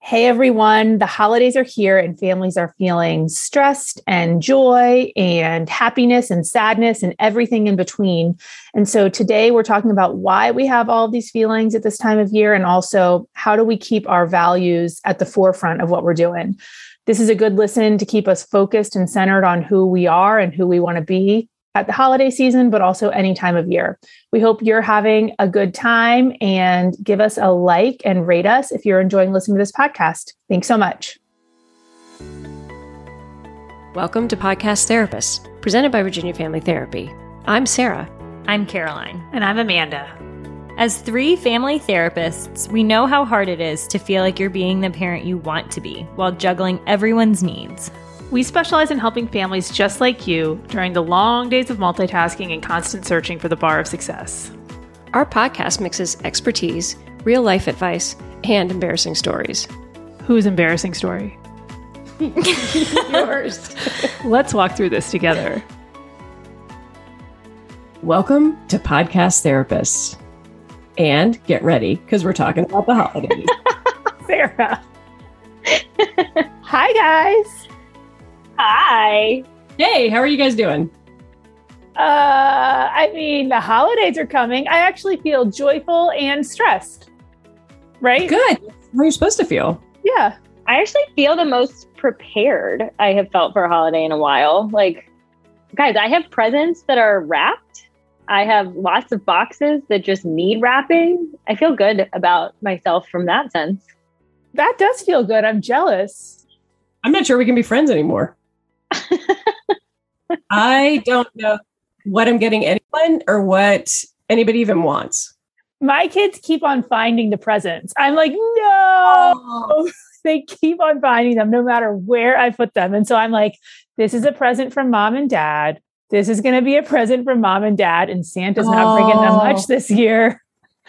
Hey everyone, the holidays are here and families are feeling stressed and joy and happiness and sadness and everything in between. And so today we're talking about why we have all these feelings at this time of year and also how do we keep our values at the forefront of what we're doing. This is a good listen to keep us focused and centered on who we are and who we want to be at the holiday season, but also any time of year. We hope you're having a good time and give us a like and rate us if you're enjoying listening to this podcast. Thanks so much. Welcome to Podcast Therapist, presented by Virginia Family Therapy. I'm Sarah. I'm Caroline. And I'm Amanda. As three family therapists, we know how hard it is to feel like you're being the parent you want to be while juggling everyone's needs. We specialize in helping families just like you during the long days of multitasking and constant searching for the bar of success. Our podcast mixes expertise, real life advice, and embarrassing stories. Whose embarrassing story? Yours. Let's walk through this together. Welcome to Podcast Therapists. And get ready because we're talking about the holidays. Sarah. Hi, guys. Hi. Hey, how are you guys doing? Uh, I mean, the holidays are coming. I actually feel joyful and stressed. Right? Good. How are you supposed to feel? Yeah. I actually feel the most prepared I have felt for a holiday in a while. Like, guys, I have presents that are wrapped. I have lots of boxes that just need wrapping. I feel good about myself from that sense. That does feel good. I'm jealous. I'm not sure we can be friends anymore. I don't know what I'm getting anyone or what anybody even wants. My kids keep on finding the presents. I'm like, no. Oh. They keep on finding them no matter where I put them. And so I'm like, this is a present from mom and dad. This is going to be a present from mom and dad. And Santa's not bringing them much Oh. this year.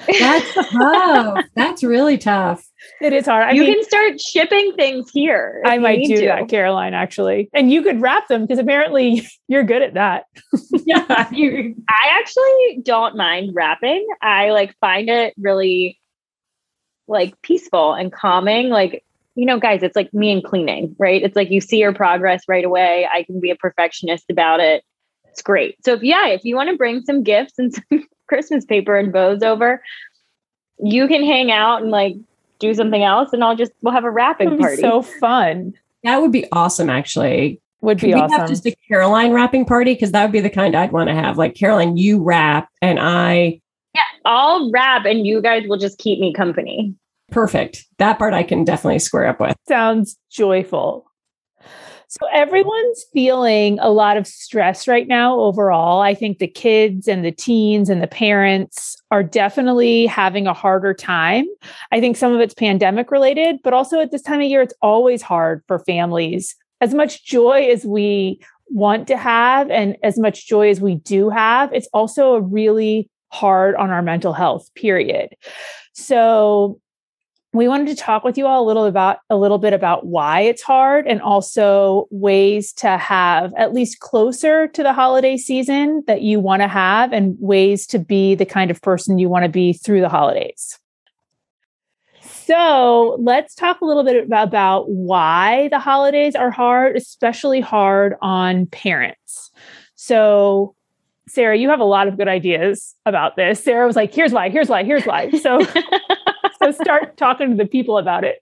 That's tough. That's really tough. It is hard. I you mean, can start shipping things here. I might do to. that, Caroline, actually. And you could wrap them because apparently you're good at that. Yeah. You, I actually don't mind wrapping. I like find it really like peaceful and calming. Like, you know, guys, it's like me and cleaning, right? It's like you see your progress right away. I can be a perfectionist about it. It's great. So if yeah, if you want to bring some gifts and some Christmas paper and bows over, you can hang out and like do something else and I'll just we'll have a It wrapping would be party. so fun. that would be awesome, actually. Would Could be we awesome. have just a Caroline wrapping party? Because that would be the kind I'd want to have. Like, Caroline, you wrap and I, yeah, I'll wrap and you guys will just keep me company. perfect. That part I can definitely square up with. sounds joyful. So everyone's feeling a lot of stress right now overall. I think the kids and the teens and the parents are definitely having a harder time. I think some of it's pandemic related, but also at this time of year it's always hard for families. As much joy as we want to have and as much joy as we do have, it's also a really hard on our mental health, period. So we wanted to talk with you all a little about a little bit about why it's hard and also ways to have at least closer to the holiday season that you want to have and ways to be the kind of person you want to be through the holidays. So let's talk a little bit about, why the holidays are hard, especially hard on parents. So Sarah, you have a lot of good ideas about this. Sarah was like, here's why, here's why, here's why. So start talking to the people about it.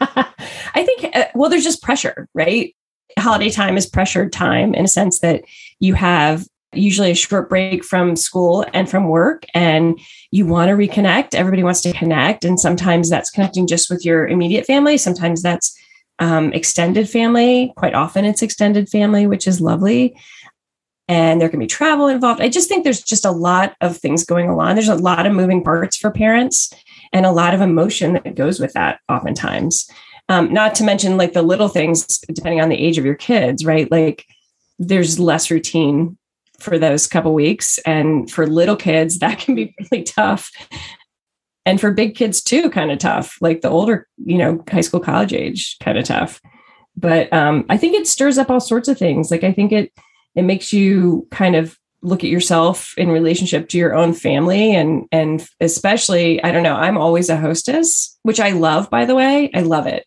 I think, uh, well, there's just pressure, right? Holiday time is pressured time in a sense that you have usually a short break from school and from work, and you want to reconnect. Everybody wants to connect. And sometimes that's connecting just with your immediate family, sometimes that's um, extended family. Quite often it's extended family, which is lovely. And there can be travel involved. I just think there's just a lot of things going on. There's a lot of moving parts for parents and a lot of emotion that goes with that oftentimes. Um, not to mention like the little things, depending on the age of your kids, right? Like there's less routine for those couple weeks. And for little kids, that can be really tough. And for big kids too, kind of tough, like the older, you know, high school, college age, kind of tough. But um, I think it stirs up all sorts of things. Like I think it it makes you kind of look at yourself in relationship to your own family and and especially i don't know i'm always a hostess which i love by the way. I love it.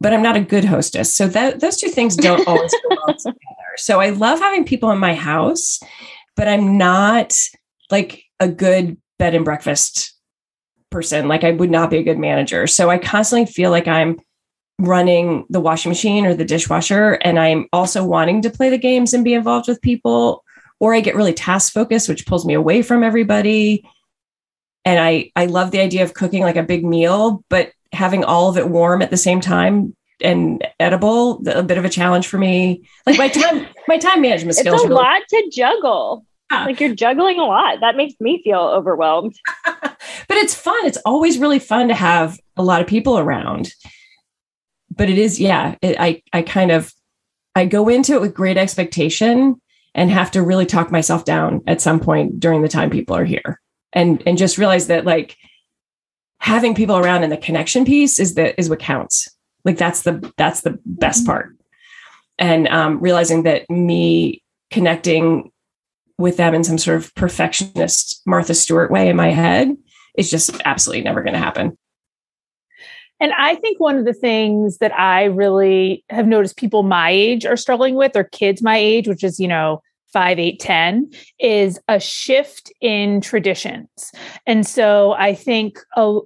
But i'm not a good hostess. So that those two things don't always go well together. So i love having people in my house but i'm not like a good bed and breakfast person. Like i would not be a good manager. So i constantly feel like i'm running the washing machine or the dishwasher and i'm also wanting to play the games and be involved with people or I get really task focused, which pulls me away from everybody. And I I love the idea of cooking like a big meal, but having all of it warm at the same time and edible, a bit of a challenge for me. Like my time, my time management skills. It's a really- lot to juggle. Yeah. Like you're juggling a lot. That makes me feel overwhelmed. but it's fun. It's always really fun to have a lot of people around. But it is, yeah. It, I I kind of I go into it with great expectation and have to really talk myself down at some point during the time people are here. And and just realize that like having people around and the connection piece is that is what counts. Like that's the that's the best mm-hmm. part. And um, realizing that me connecting with them in some sort of perfectionist martha stewart way in my head is just absolutely never going to happen. And I think one of the things that I really have noticed people my age are struggling with, or kids my age, which is, you know, five, eight, 10, is a shift in traditions. And so I think a,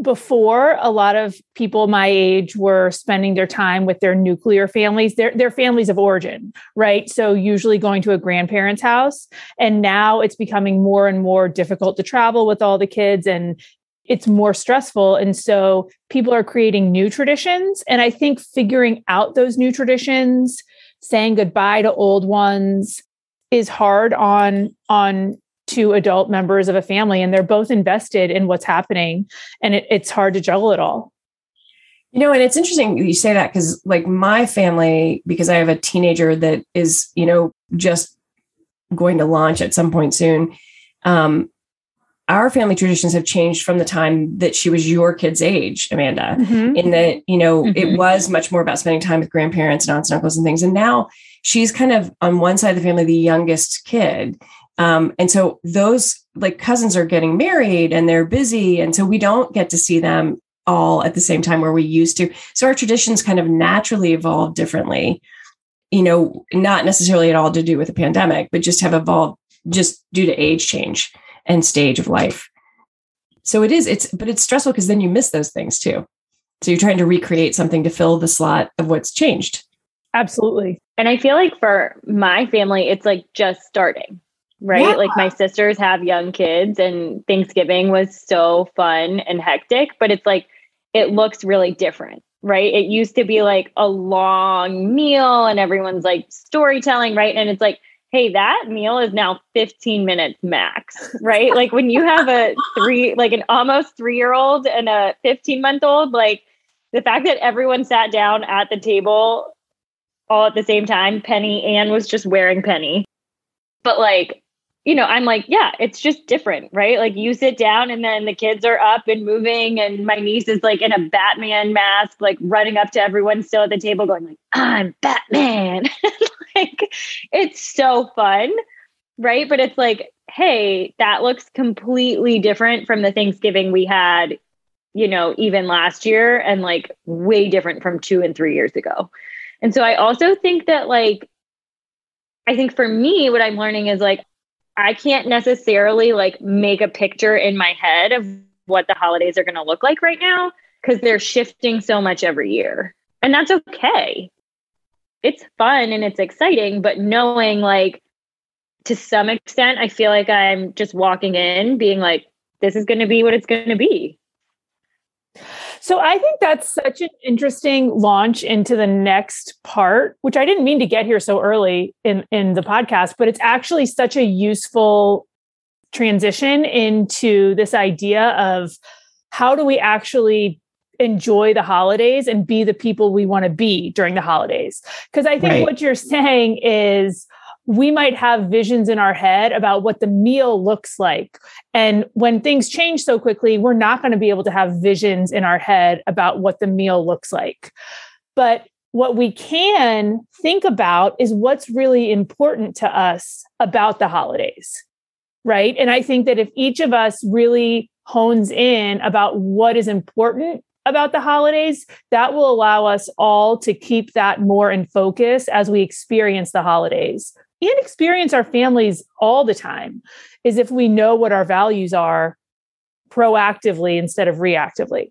before a lot of people my age were spending their time with their nuclear families their, their families of origin right so usually going to a grandparent's house and now it's becoming more and more difficult to travel with all the kids and it's more stressful. And so people are creating new traditions. And I think figuring out those new traditions, saying goodbye to old ones is hard on, on two adult members of a family. And they're both invested in what's happening. And it, it's hard to juggle it all. You know, and it's interesting you say that because, like, my family, because I have a teenager that is, you know, just going to launch at some point soon. Um, our family traditions have changed from the time that she was your kid's age, Amanda, mm-hmm. in that, you know, mm-hmm. it was much more about spending time with grandparents and aunts and uncles and things. And now she's kind of on one side of the family, the youngest kid. Um, and so those like cousins are getting married and they're busy. And so we don't get to see them all at the same time where we used to. So our traditions kind of naturally evolve differently, you know, not necessarily at all to do with the pandemic, but just have evolved just due to age change and stage of life. So it is, it's, but it's stressful because then you miss those things too. So you're trying to recreate something to fill the slot of what's changed. Absolutely. And I feel like for my family, it's like just starting, right? Yeah. Like my sisters have young kids, and Thanksgiving was so fun and hectic, but it's like it looks really different, right? It used to be like a long meal and everyone's like storytelling, right? And it's like hey, that meal is now 15 minutes max, right? like when you have a three, like an almost three year old and a 15 month old, like the fact that everyone sat down at the table all at the same time, Penny Anne was just wearing Penny. But like you know, I'm like, yeah, it's just different, right? Like you sit down and then the kids are up and moving, and my niece is like in a Batman mask, like running up to everyone still at the table, going like, "I'm Batman." like it's so fun, right? But it's like, hey, that looks completely different from the Thanksgiving we had, you know, even last year, and like way different from two and three years ago. And so I also think that like I think for me, what I'm learning is like, I can't necessarily like make a picture in my head of what the holidays are going to look like right now because they're shifting so much every year. And that's okay. It's fun and it's exciting, but knowing like to some extent, I feel like I'm just walking in being like, this is going to be what it's going to be. So I think that's such an interesting launch into the next part, which I didn't mean to get here so early in, in the podcast, but it's actually such a useful transition into this idea of how do we actually enjoy the holidays and be the people we want to be during the holidays. Because I think right. what you're saying is we might have visions in our head about what the meal looks like. And when things change so quickly, we're not going to be able to have visions in our head about what the meal looks like. But what we can think about is what's really important to us about the holidays. Right. And I think that if each of us really hones in about what is important about the holidays, that will allow us all to keep that more in focus as we experience the holidays and experience our families all the time. Is if we know what our values are proactively instead of reactively.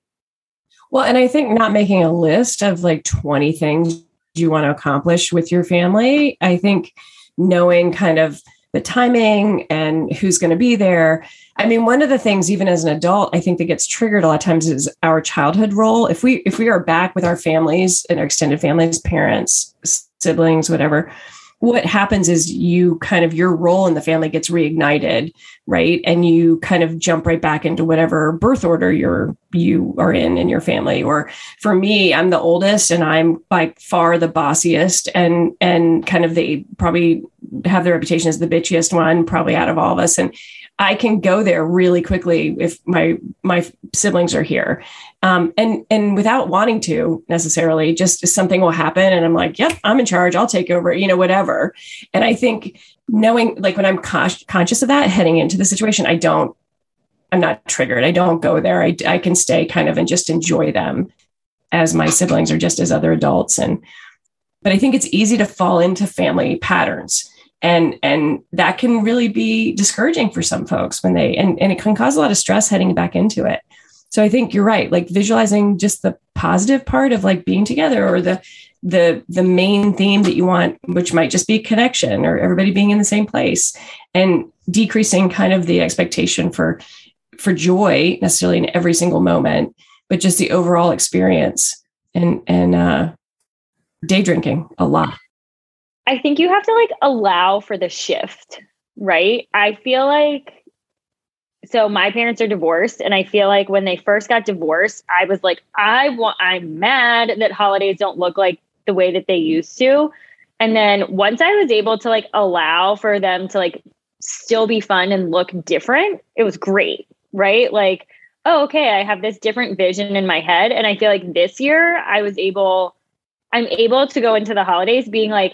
Well, and I think not making a list of like 20 things you want to accomplish with your family, I think knowing kind of the timing and who's going to be there. I mean, one of the things, even as an adult, I think that gets triggered a lot of times is our childhood role. If we if we are back with our families and our extended families, parents, siblings, whatever, what happens is you kind of your role in the family gets reignited right? And you kind of jump right back into whatever birth order you're you are in in your family. Or for me i'm the oldest and i'm by far the bossiest and and kind of they probably have the reputation as the bitchiest one probably out of all of us. And I can go there really quickly if my my siblings are here, um, and and without wanting to necessarily, just something will happen, and I'm like, "Yep, I'm in charge. I'll take over." You know, whatever. And I think knowing, like, when I'm con- conscious of that heading into the situation, I don't. I'm not triggered. I don't go there. I I can stay kind of and just enjoy them as my siblings or just as other adults, and but I think it's easy to fall into family patterns and and that can really be discouraging for some folks when they and, and it can cause a lot of stress heading back into it. So i think you're right like visualizing just the positive part of like being together or the the the main theme that you want which might just be connection or everybody being in the same place and decreasing kind of the expectation for for joy necessarily in every single moment but just the overall experience and and uh day drinking a lot I think you have to like allow for the shift, right? I feel like so my parents are divorced and I feel like when they first got divorced, I was like I want I'm mad that holidays don't look like the way that they used to. And then once I was able to like allow for them to like still be fun and look different, it was great, right? Like, oh, okay, I have this different vision in my head. And I feel like this year I was able, I'm able to go into the holidays being like,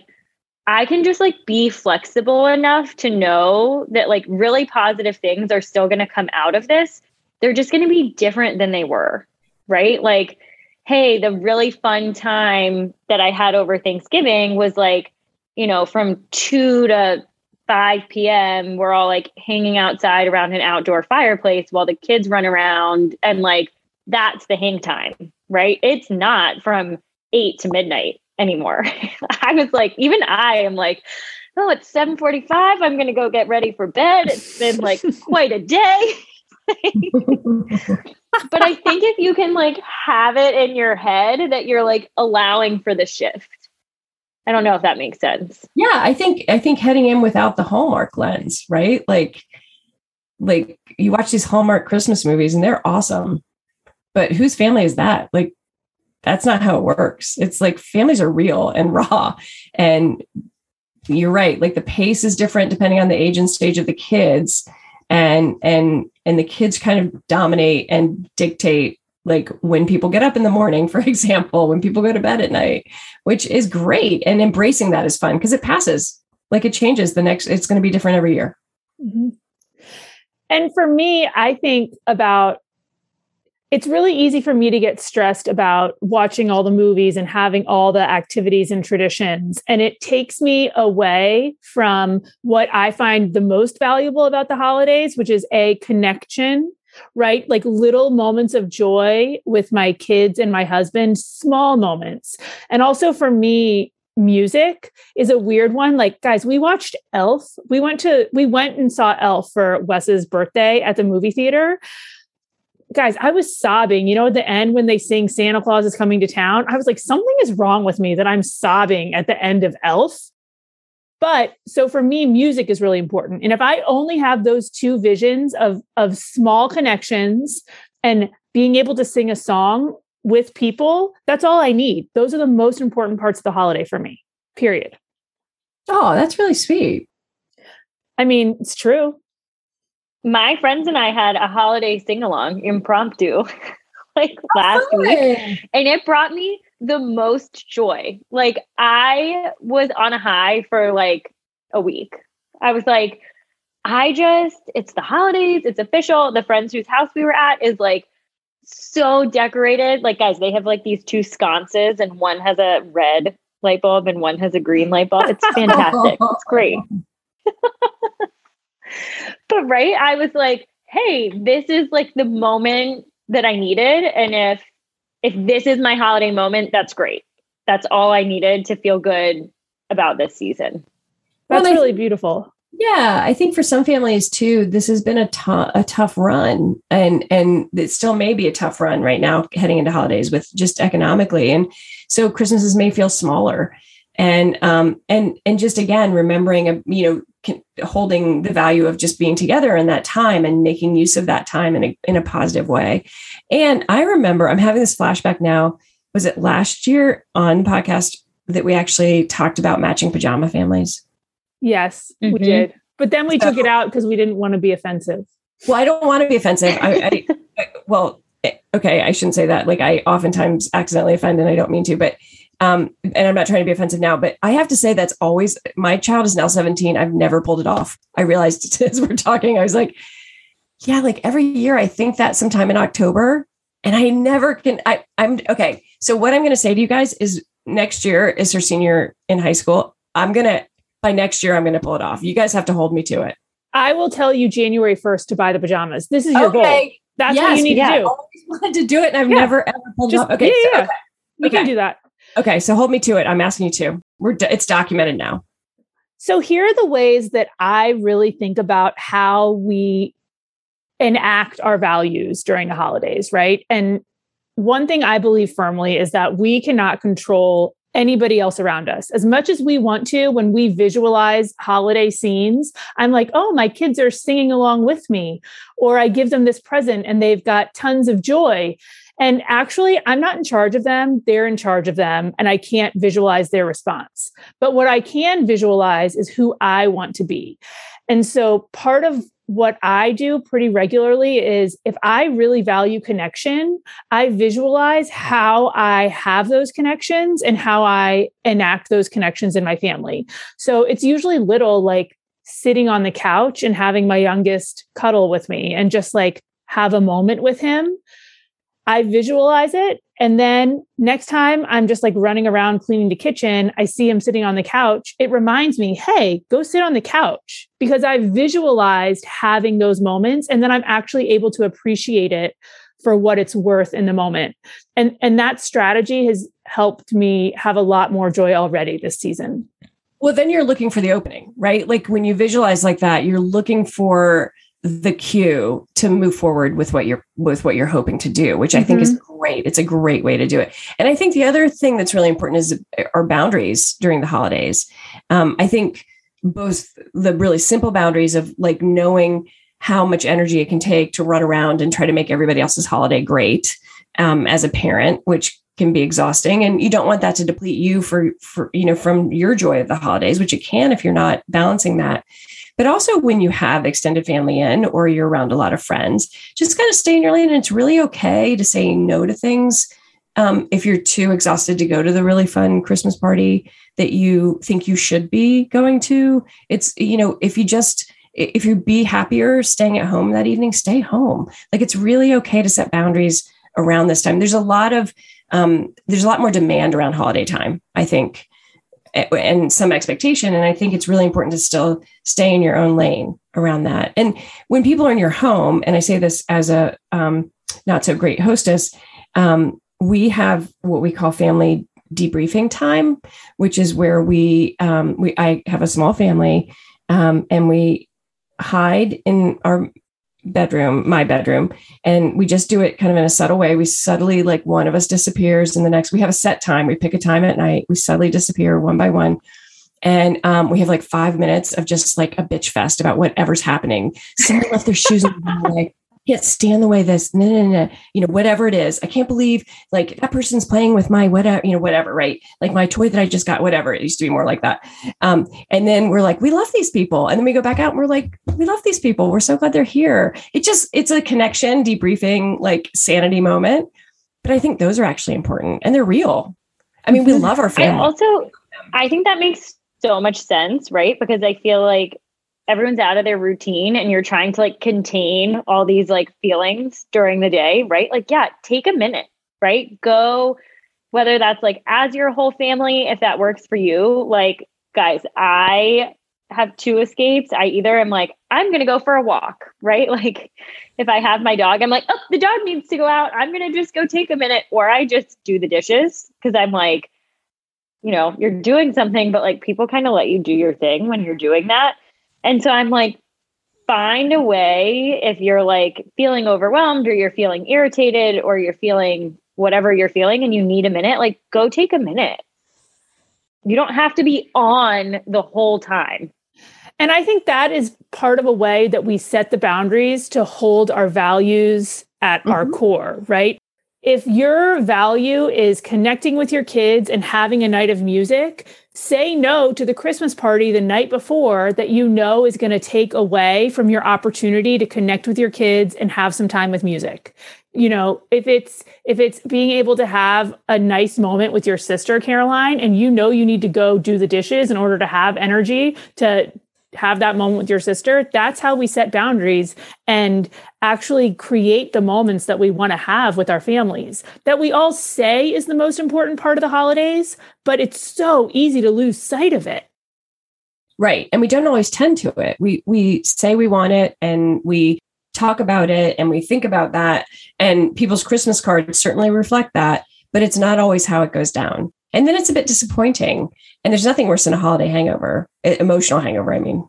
I can just like be flexible enough to know that like really positive things are still going to come out of this. They're just going to be different than they were, right? Like, hey, the really fun time that I had over Thanksgiving was like, you know, from 2 to 5 p.m. We're all like hanging outside around an outdoor fireplace while the kids run around and like that's the hang time, right? It's not from 8 to midnight anymore. I was like, even I am like, oh, it's 745. I'm gonna go get ready for bed. It's been like quite a day. but I think if you can like have it in your head that you're like allowing for the shift. I don't know if that makes sense. Yeah, I think I think heading in without the Hallmark lens, right? Like like you watch these Hallmark Christmas movies and they're awesome. But whose family is that? Like that's not how it works. It's like families are real and raw. And you're right. Like the pace is different depending on the age and stage of the kids. And and and the kids kind of dominate and dictate like when people get up in the morning, for example, when people go to bed at night, which is great. And embracing that is fun because it passes. Like it changes the next, it's going to be different every year. Mm-hmm. And for me, I think about it's really easy for me to get stressed about watching all the movies and having all the activities and traditions. And it takes me away from what I find the most valuable about the holidays, which is a connection, right? Like little moments of joy with my kids and my husband, small moments. And also for me, music is a weird one. Like, guys, we watched Elf. We went to, we went and saw Elf for Wes's birthday at the movie theater guys, I was sobbing. You know, at the end when they sing Santa Claus is coming to town, I was like, something is wrong with me that I'm sobbing at the end of Elf. But so for me, music is really important. And if I only have those two visions of, of small connections and being able to sing a song with people, that's all I need. Those are the most important parts of the holiday for me, period. Oh, that's really sweet. I mean, it's true my friends and I had a holiday sing along impromptu like last week. And it brought me the most joy. Like I was on a high for like a week. I was like, I just, it's the holidays, it's official. The friends whose house we were at is like so decorated. Like, guys, they have like these two sconces, and one has a red light bulb and one has a green light bulb. It's fantastic. it's great. but right, I was like, hey, this is like the moment that I needed. And if if this is my holiday moment, that's great. That's all I needed to feel good about this season. That's well, really beautiful. Yeah, I think for some families too, this has been a, t- a tough run, and and it still may be a tough run right now, heading into holidays with just economically, and so Christmases may feel smaller, and um and and just again remembering a you know holding the value of just being together in that time and making use of that time in a, in a positive way. And I remember I'm having this flashback now. Was it last year on podcast that we actually talked about matching pajama families? Yes, mm-hmm. we did. But then we so, took it out because we didn't want to be offensive. Well, I don't want to be offensive. I, I, well, eh, okay, I shouldn't say that. Like I oftentimes accidentally offend and I don't mean to, but um, and I'm not trying to be offensive now, but I have to say that's always my child is now 17. I've never pulled it off. I realized as we're talking, I was like, yeah, like every year I think that sometime in October, and I never can. I, I'm okay. So what I'm going to say to you guys is next year is her senior in high school. I'm gonna by next year I'm gonna pull it off. You guys have to hold me to it. I will tell you January 1st to buy the pajamas. This is your okay. goal. That's yes, what you need yeah. to do. I always wanted to do it and I've yeah. never ever pulled Just, it off. Okay, yeah, so, okay. we okay. can do that. Okay, so hold me to it. I'm asking you to. We're it's documented now. So here are the ways that I really think about how we enact our values during the holidays, right? And one thing I believe firmly is that we cannot control anybody else around us. As much as we want to, when we visualize holiday scenes, I'm like, oh, my kids are singing along with me. Or I give them this present and they've got tons of joy. And actually, I'm not in charge of them. They're in charge of them. And I can't visualize their response. But what I can visualize is who I want to be. And so part of what I do pretty regularly is if I really value connection, I visualize how I have those connections and how I enact those connections in my family. So it's usually little like sitting on the couch and having my youngest cuddle with me and just like have a moment with him I visualize it. And then next time I'm just like running around cleaning the kitchen, I see him sitting on the couch. It reminds me, hey, go sit on the couch because I visualized having those moments. And then I'm actually able to appreciate it for what it's worth in the moment. And, and that strategy has helped me have a lot more joy already this season. Well, then you're looking for the opening, right? Like when you visualize like that, you're looking for the cue to move forward with what you're with what you're hoping to do which i think mm-hmm. is great. It's a great way to do it. And i think the other thing that's really important is our boundaries during the holidays. Um, i think both the really simple boundaries of like knowing how much energy it can take to run around and try to make everybody else's holiday great um, as a parent which can be exhausting. And you don't want that to deplete you for for you know from your joy of the holidays which it can if you're not balancing that but also when you have extended family in or you're around a lot of friends, just kind of stay in your lane. And it's really okay to say no to things. Um, if you're too exhausted to go to the really fun Christmas party that you think you should be going to, it's, you know, if you just, if you be happier staying at home that evening, stay home. Like it's really okay to set boundaries around this time. There's a lot of, um, there's a lot more demand around holiday time, I think and some expectation. And I think it's really important to still stay in your own lane around that. And when people are in your home, and I say this as a um, not so great hostess, um, we have what we call family debriefing time, which is where we um, we I have a small family, um, and we hide in our bedroom, my bedroom, and we just do it kind of in a subtle way. We subtly, like one of us disappears, and the next we have a set time. We pick a time at night. We subtly disappear one by one. And um, we have like five minutes of just like a bitch fest about whatever's happening. Someone left their shoes in the way can't stand the way this, no, no, no, you know, whatever it is. I can't believe like that person's playing with my whatever, you know, whatever, right? Like my toy that I just got, whatever. It used to be more like that. Um, and then we're like, we love these people. And then we go back out and we're like, we love these people. We're so glad they're here. It just, it's a connection, debriefing, like sanity moment. But I think those are actually important and they're real. I mean, we love our I family. also, I think that makes so much sense, right? Because I feel like everyone's out of their routine and you're trying to like contain all these like feelings during the day, right? Like, yeah, take a minute, right? Go, whether that's like as your whole family, if that works for you. Like, guys, I have two escapes. I either am like, I'm going to go for a walk, right? Like, if I have my dog, I'm like, oh, the dog needs to go out. I'm going to just go take a minute, or I just do the dishes because I'm like, you know, you're doing something, but like people kind of let you do your thing when you're doing that. And so I'm like, find a way if you're like feeling overwhelmed or you're feeling irritated or you're feeling whatever you're feeling and you need a minute, like go take a minute. You don't have to be on the whole time. And I think that is part of a way that we set the boundaries to hold our values at mm-hmm. our core, right? If your value is connecting with your kids and having a night of music, say no to the Christmas party the night before that you know is going to take away from your opportunity to connect with your kids and have some time with music. You know, if it's if it's being able to have a nice moment with your sister Caroline and you know you need to go do the dishes in order to have energy to have that moment with your sister that's how we set boundaries and actually create the moments that we want to have with our families. That we all say is the most important part of the holidays but it's so easy to lose sight of it. Right. And we don't always tend to it. We we say we want it and we talk about it and we think about that. And people's christmas cards certainly reflect that but it's not always how it goes down and then it's a bit disappointing and there's nothing worse than a holiday hangover, emotional hangover, I mean,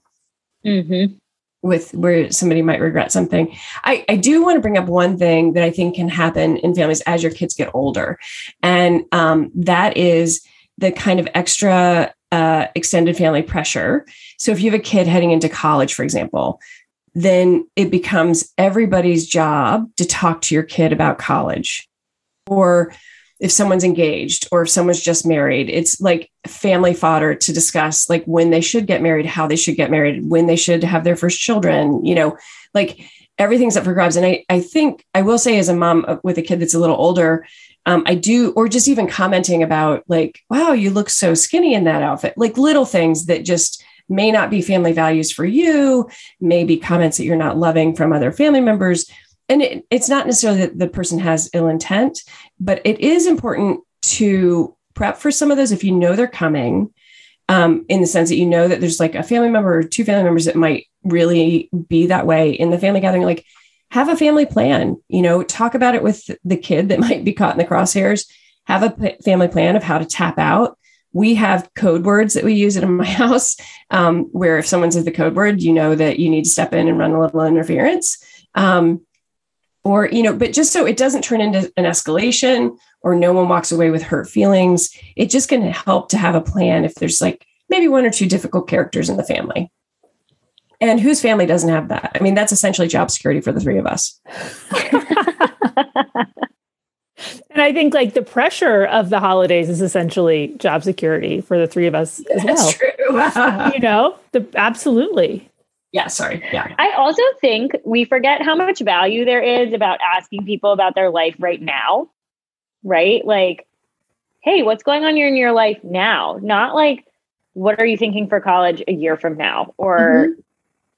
mm-hmm. with where somebody might regret something. I, I do want to bring up one thing that I think can happen in families as your kids get older. And um, that is the kind of extra uh, extended family pressure. So if you have a kid heading into college, for example, then it becomes everybody's job to talk to your kid about college or if someone's engaged or if someone's just married it's like family fodder to discuss like when they should get married how they should get married when they should have their first children you know like everything's up for grabs. And i i think i will say as a mom with a kid that's a little older um, i do or just even commenting about like wow you look so skinny in that outfit like little things that just may not be family values for you maybe comments that you're not loving from other family members and it, it's not necessarily that the person has ill intent, but it is important to prep for some of those if you know they're coming. Um, in the sense that you know that there's like a family member or two family members that might really be that way in the family gathering, like have a family plan, you know, talk about it with the kid that might be caught in the crosshairs, have a p- family plan of how to tap out. We have code words that we use in my house, um, where if someone says the code word, you know that you need to step in and run a little interference. Um, or you know but just so it doesn't turn into an escalation or no one walks away with hurt feelings it just can help to have a plan if there's like maybe one or two difficult characters in the family. And whose family doesn't have that? I mean that's essentially job security for the three of us. And i think like the pressure of the holidays is essentially job security for the three of us as that's well. true. you know? The absolutely yeah, sorry. Yeah. I also think we forget how much value there is about asking people about their life right now. Right? Like, hey, what's going on in your life now? Not like, what are you thinking for college a year from now? Or, mm-hmm.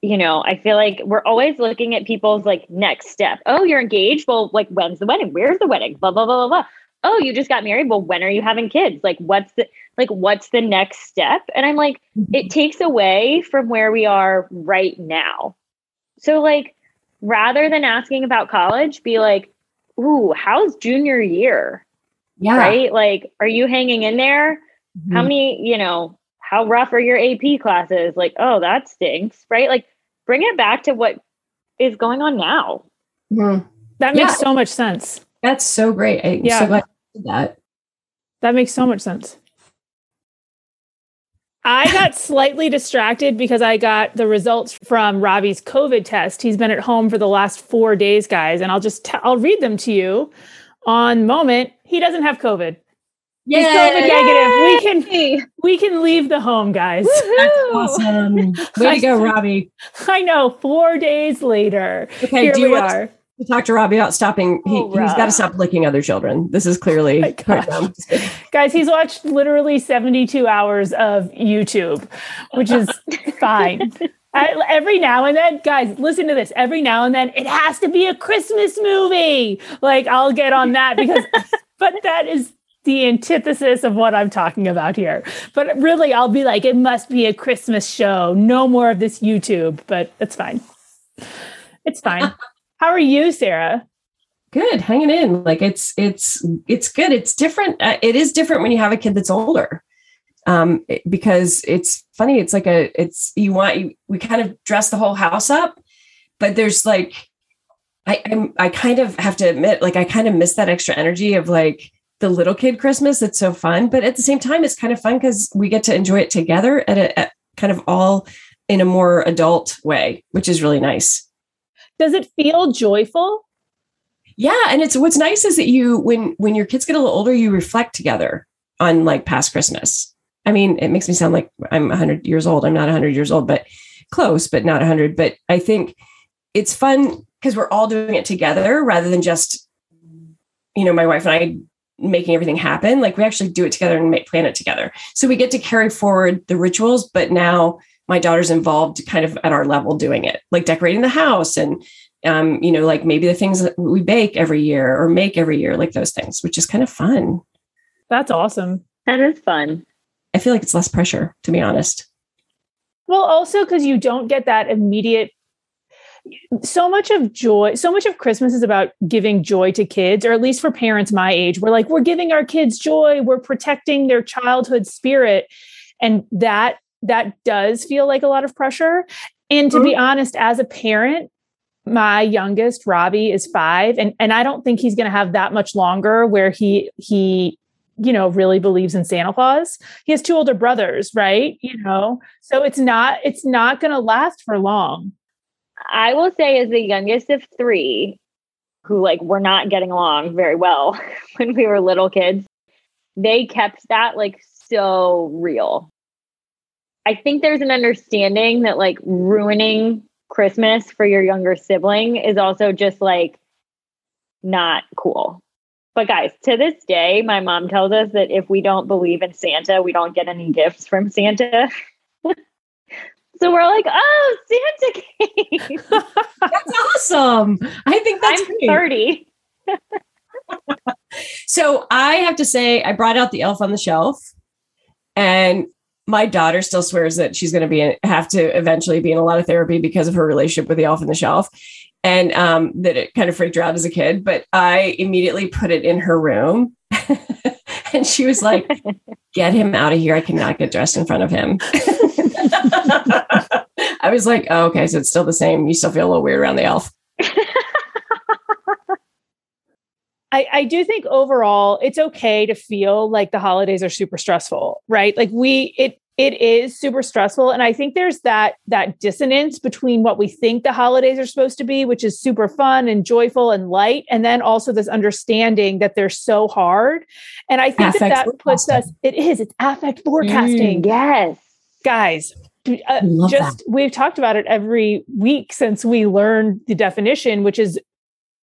you know, I feel like we're always looking at people's like next step. Oh, you're engaged. Well, like, when's the wedding? Where's the wedding? Blah, blah, blah, blah, blah. Oh, you just got married. Well, when are you having kids? Like, what's the, like what's the next step? And i'm like mm-hmm. it takes away from where we are right now. So like rather than asking about college be like ooh how's junior year? Yeah. Right? Like are you hanging in there? Mm-hmm. how many you know how rough are your ap classes? Like oh that stinks. Right? Like bring it back to what is going on now. Mm-hmm. that makes yeah. so much sense. That's so great. I'm yeah. so glad that. That makes so much sense I got slightly distracted because I got the results from Robbie's COVID test. He's been at home for the last four days, guys, and I'll just t- I'll read them to you. On moment, he doesn't have COVID. Yay! He's COVID negative. We can we can leave the home, guys. That's awesome. Way to go, Robbie. I know. Four days later, okay, here we are. Talk to Robbie about stopping. He, Oh, he's got to stop licking other children. This is clearly. my gosh. No, I'm just kidding. Guys, he's watched literally 72 hours of YouTube, which is fine. I, every now and then, guys, listen to this. Every now and then, it has to be a Christmas movie. Like, I'll get on that because, but that is the antithesis of what I'm talking about here. But really, I'll be like, it must be a Christmas show. No more of this YouTube, but it's fine. It's fine. How are you, Sarah? good hanging in. Like it's it's it's good. It's different uh, it is different when you have a kid that's older. Um because it's funny it's like a it's you want you, we kind of dress the whole house up but there's like i I'm, i kind of have to admit like i kind of miss that extra energy of like the little kid christmas. It's so fun but at the same time it's kind of fun because we get to enjoy it together at a at kind of all in a more adult way which is really nice Does it feel joyful? Yeah, and it's what's nice is that you when when your kids get a little older, you reflect together on like past Christmas. I mean, it makes me sound like I'm 100 years old. I'm not 100 years old, but close, but not 100. But I think it's fun because we're all doing it together rather than just you know my wife and I making everything happen. Like we actually do it together and make plan it together. So we get to carry forward the rituals, but now my daughter's involved kind of at our level doing it, like decorating the house and um, you know, like maybe the things that we bake every year or make every year, like those things, which is kind of fun. That's awesome. That is fun. I feel like it's less pressure, to be honest. Well, also because you don't get that immediate. So much of joy, so much of Christmas is about giving joy to kids, or at least for parents my age. We're like, we're giving our kids joy, we're protecting their childhood spirit. And that that does feel like a lot of pressure. And to be mm-hmm. honest, as a parent, my youngest, Robbie, is five, and, and I don't think he's gonna have that much longer where he he you know really believes in santa claus. He has two older brothers right? You know? So it's not it's not going to last for long. I will say, as the youngest of three, who like were not getting along very well when we were little kids, they kept that like so real. I think there's an understanding that like ruining Christmas for your younger sibling is also just like not cool. But guys, to this day, my mom tells us that if we don't believe in Santa, we don't get any gifts from Santa. so we're like, oh, Santa came. That's awesome. I think that's I'm great. 30. So I have to say, I brought out the elf on the shelf, and my daughter still swears that she's going to be in, have to eventually be in a lot of therapy because of her relationship with the elf on the shelf, and um, that it kind of freaked her out as a kid. But I immediately put it in her room, and she was like, "Get him out of here! I cannot get dressed in front of him." I was like, oh, "Okay, so it's still the same. You still feel a little weird around the elf." I, I do think overall it's okay to feel like the holidays are super stressful right? Like we it it is super stressful. And i think there's that that dissonance between what we think the holidays are supposed to be which is super fun and joyful and light and then also this understanding that they're so hard. And i think that Affect that puts us it is. It's affect forecasting. Mm, yes. guys uh, just we've talked about it every week since we learned the definition which is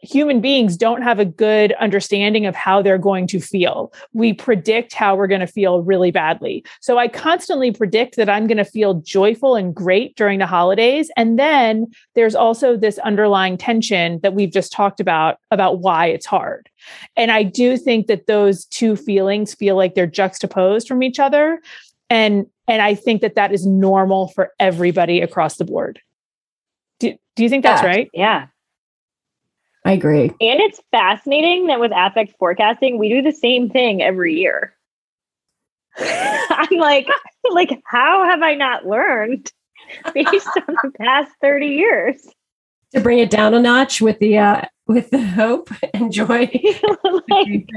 human beings don't have a good understanding of how they're going to feel. We predict how we're going to feel really badly. So i constantly predict that i'm going to feel joyful and great during the holidays. And then there's also this underlying tension that we've just talked about about why it's hard. And i do think that those two feelings feel like they're juxtaposed from each other. And and i think that that is normal for everybody across the board. Do, do you think that's Yeah. right? Yeah. I agree. And it's fascinating that with affect forecasting, we do the same thing every year. I'm like, like, how have I not learned based on the past 30 years? To bring it down a notch with the uh, with the hope and joy. like,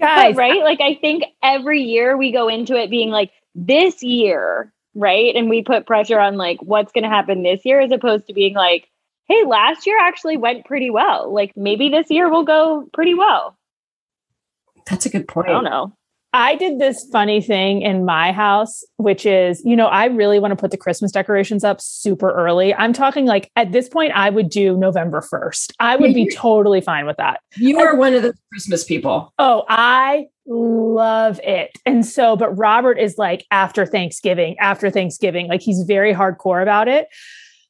guys right? Like, I think every year we go into it being like, this year, right? And we put pressure on like what's going to happen this year as opposed to being like, hey, last year actually went pretty well. Like, maybe this year will go pretty well. That's a good point. I don't know. I did this funny thing in my house, which is, you know, I really want to put the Christmas decorations up super early. I'm talking like at this point, I would do November 1st. I would be totally fine with that. You are one of the Christmas people. Oh, I love it. And so, but Robert is like after Thanksgiving, after Thanksgiving, like he's very hardcore about it.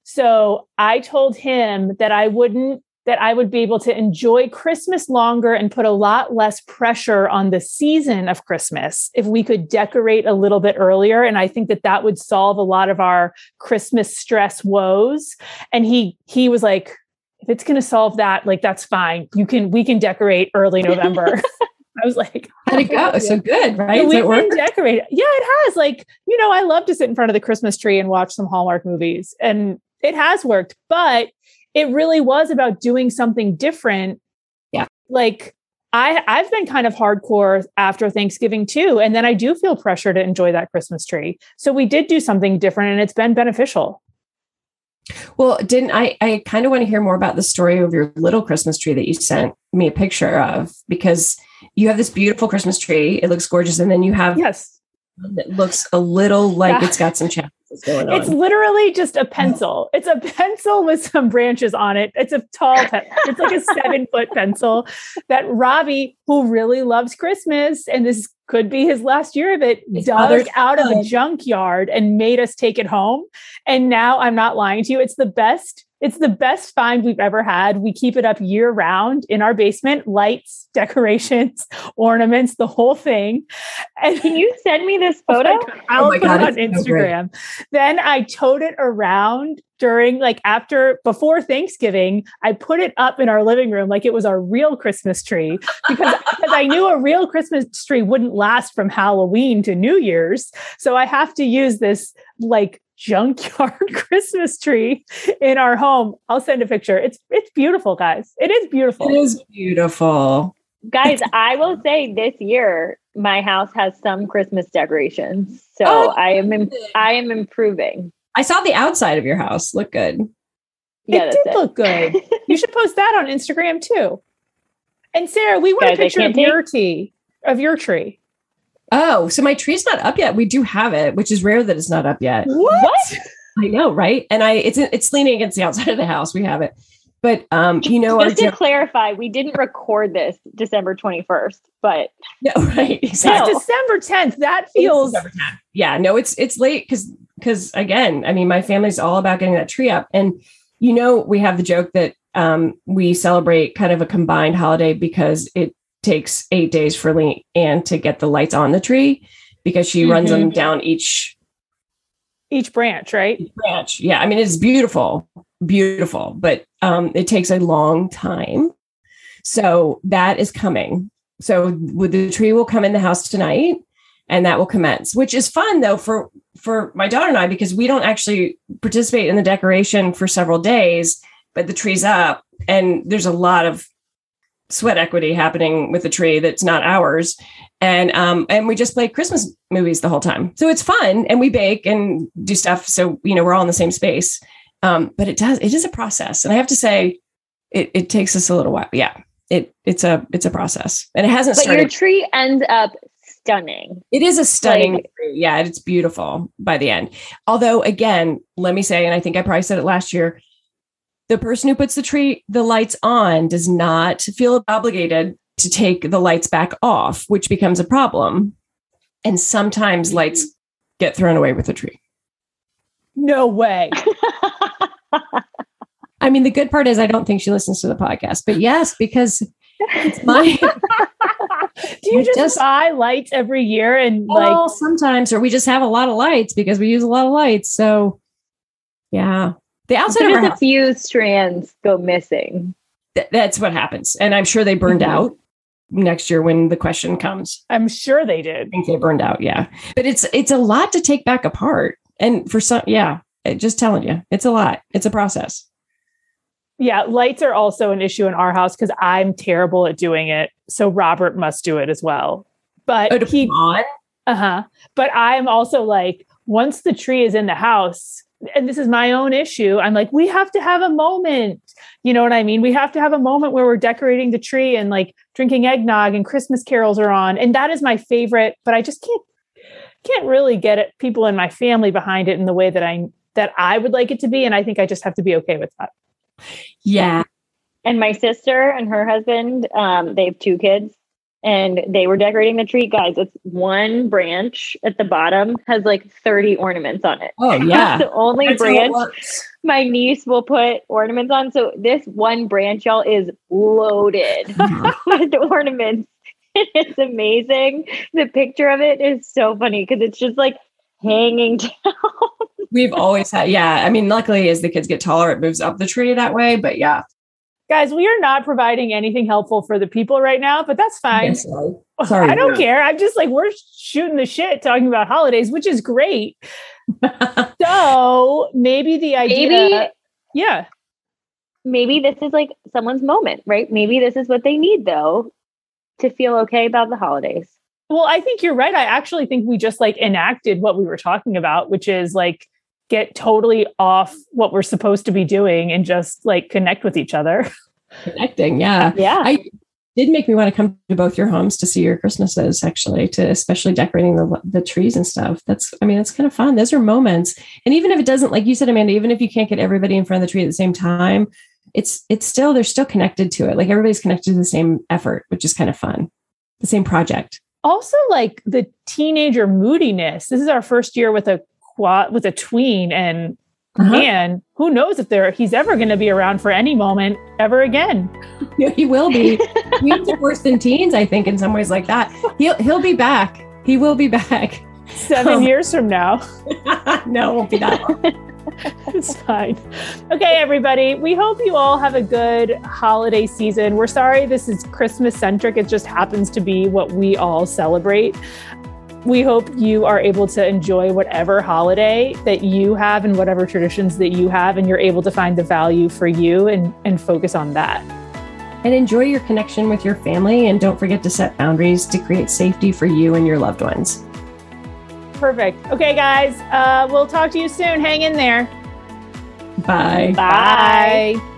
So I told him that I wouldn't that I would be able to enjoy Christmas longer and put a lot less pressure on the season of Christmas if we could decorate a little bit earlier. And I think that that would solve a lot of our Christmas stress woes. And he he was like, if it's going to solve that, like that's fine. You can we can decorate early November. I was like, how'd it go? Oh, so good, right? We've been decorated. Yeah, it has. Like, you know, I love to sit in front of the Christmas tree and watch some Hallmark movies, and it has worked. But it really was about doing something different. Yeah. Like I I've been kind of hardcore after Thanksgiving too. And then I do feel pressure to enjoy that Christmas tree. So we did do something different and it's been beneficial. Well, didn't I I kind of want to hear more about the story of your little Christmas tree that you sent me a picture of because you have this beautiful Christmas tree. It looks gorgeous. And then you have yes. It looks a little like yeah. it's got some challenges going on. It's literally just a pencil. It's a pencil with some branches on it. It's a tall pen. It's like a seven foot pencil that Robbie, who really loves Christmas, and this could be his last year of it, his dug out of a junkyard and made us take it home. And now I'm not lying to you. It's the best it's the best find we've ever had. We keep it up year round in our basement, lights, decorations, ornaments, the whole thing. And can you send me this oh photo? Oh I'll oh put God, it on Instagram. So then I towed it around during like after before Thanksgiving, I put it up in our living room like it was our real Christmas tree because, because I knew a real Christmas tree wouldn't last from Halloween to New Year's. So I have to use this like junkyard Christmas tree in our home. I'll send a picture. It's it's beautiful, guys. It is beautiful. It is beautiful. Guys, I will say this year my house has some Christmas decorations. So oh, I am Im- I am improving. I saw the outside of your house. Look good. Yeah, it did it. look good. you should post that Oh, so my tree's not up yet. We do have it, which is rare that it's not up yet. What? I know, right? And I it's it's leaning against the outside of the house. We have it. But um, you know, just to clarify, we didn't record this December 21st, but no, right. Exactly. It's December 10th. That feels yeah, no, it's it's late because because again, I mean, my family's all about getting that tree up. And you know, we have the joke that um, we celebrate kind of a combined holiday because it takes eight days for Lee Ann to get the lights on the tree because she mm-hmm. runs them down each each branch, right? Each branch. Yeah. I mean, it's beautiful, beautiful, but um, it takes a long time. So that is coming. So the tree will come in the house tonight and that will commence, which is fun though for for my daughter and I because we don't actually participate in the decoration for several days, but the tree's up and there's a lot of sweat equity happening with the tree that's not ours. And um and we just play christmas movies the whole time. So it's fun and we bake and do stuff. So you know we're all in the same space. Um but it does it is a process. And i have to say it, it takes us a little while. Yeah it it's a it's a process. And it hasn't but started your tree ends up stunning. It is a stunning like, yeah it's beautiful by the end. Although again let me say and i think i probably said it last year the person who puts the tree the lights on does not feel obligated to take the lights back off which becomes a problem. And sometimes lights get thrown away with the tree. No way. I mean the good part is i don't think she listens to the podcast but yes because it's my do you just, just, buy lights every year and well, like sometimes or we just have a lot of lights because we use a lot of lights so yeah the outside of a few strands go missing. Th- that's what happens, and I'm sure they burned mm-hmm. out next year when the question comes. I'm sure they did. I think they burned out. Yeah, but it's it's a lot to take back apart, and for some, yeah, just telling you, it's a lot. It's a process. Yeah, lights are also an issue in our house because I'm terrible at doing it. So Robert must do it as well. But oh, he, uh huh. But I'm also like, once the tree is in the house, and this is my own issue. I'm like, we have to have a moment. You know what I mean? We have to have a moment where we're decorating the tree and like drinking eggnog and Christmas carols are on. And that is my favorite, but I just can't can't really get it, people in my family behind it in the way that I that I would like it to be. And I think I just have to be okay with that. Yeah. And my sister and her husband, um, they have two kids and they were decorating the tree. Guys, it's one branch at the bottom has like 30 ornaments on it. Oh, yeah. the only That's branch my niece will put ornaments on. So this one branch, y'all, is loaded with ornaments. It's amazing. The picture of it is so funny because it's just like hanging down. We've always had, yeah. I mean, luckily, as the kids get taller, it moves up the tree that way. But yeah, Guys, we are not providing anything helpful for the people right now, but that's fine. sorry. Sorry. I don't care. I'm just like, we're shooting the shit talking about holidays, which is great. So maybe the idea. Maybe yeah. maybe this is like someone's moment, right? Maybe this is what they need though to feel okay about the holidays. Well, I think you're right. I actually think we just like enacted what we were talking about, which is like get totally off what we're supposed to be doing and just like connect with each other. Connecting. Yeah. Yeah. I did make me want to come to both your homes to see your Christmases, actually, to especially decorating the, the trees and stuff. That's, I mean, it's kind of fun. Those are moments. And even if it doesn't, like you said, Amanda, even if you can't get everybody in front of the tree at the same time, it's, it's still, they're still connected to it. Like everybody's connected to the same effort, which is kind of fun. The same project. Also, like the teenager moodiness. This is our first year with a quad with a tween, and Uh-huh. man, who knows if there he's ever going to be around for any moment ever again. Yeah, he will be. Tweens are worse than teens, I think, in some ways like that. He'll he'll be back. He will be back. Seven Oh. years from now. no, it won't be that long. it's fine. Okay, everybody. We hope you all have a good holiday season. We're sorry this is Christmas centric. It just happens to be what we all celebrate. We hope you are able to enjoy whatever holiday that you have and whatever traditions that you have, and you're able to find the value for you and, and focus on that. And enjoy your connection with your family. And don't forget to set boundaries to create safety for you and your loved ones. Perfect. Okay, guys. Uh, we'll talk to you soon. Hang in there. Bye. Bye.